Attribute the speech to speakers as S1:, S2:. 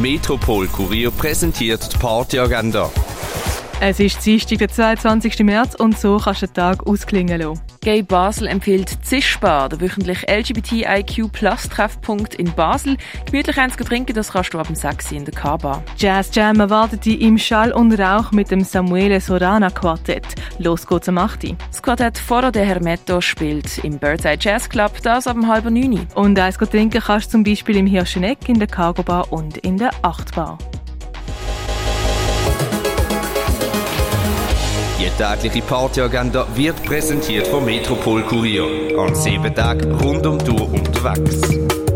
S1: Metropol Kurier präsentiert die Partyagenda.
S2: Es ist Dienstag, der 22. März und so kannst du den Tag ausklingen lassen.
S3: Gay Basel empfiehlt Zischbar, der wöchentliche LGBTIQ Plus Treffpunkt in Basel. Gemütlich eins trinken, das kannst du ab dem 6 in der K-Bar.
S2: Jazz Jam erwartet dich im Schall und Rauch mit dem Samuele Sorana Quartett. Los geht's am 8.
S3: Das Quartett Foro de Hermeto spielt im Birdside Jazz Club, das ab dem halben 9.
S2: Und eins trinken kannst du zum Beispiel im Hirscheneck, in der Cargo Bar und in der 8 Bar.
S1: Tägliche Partyagenda wird präsentiert vom Metropol Kurier. An sieben Tagen rund um die Tour unterwegs.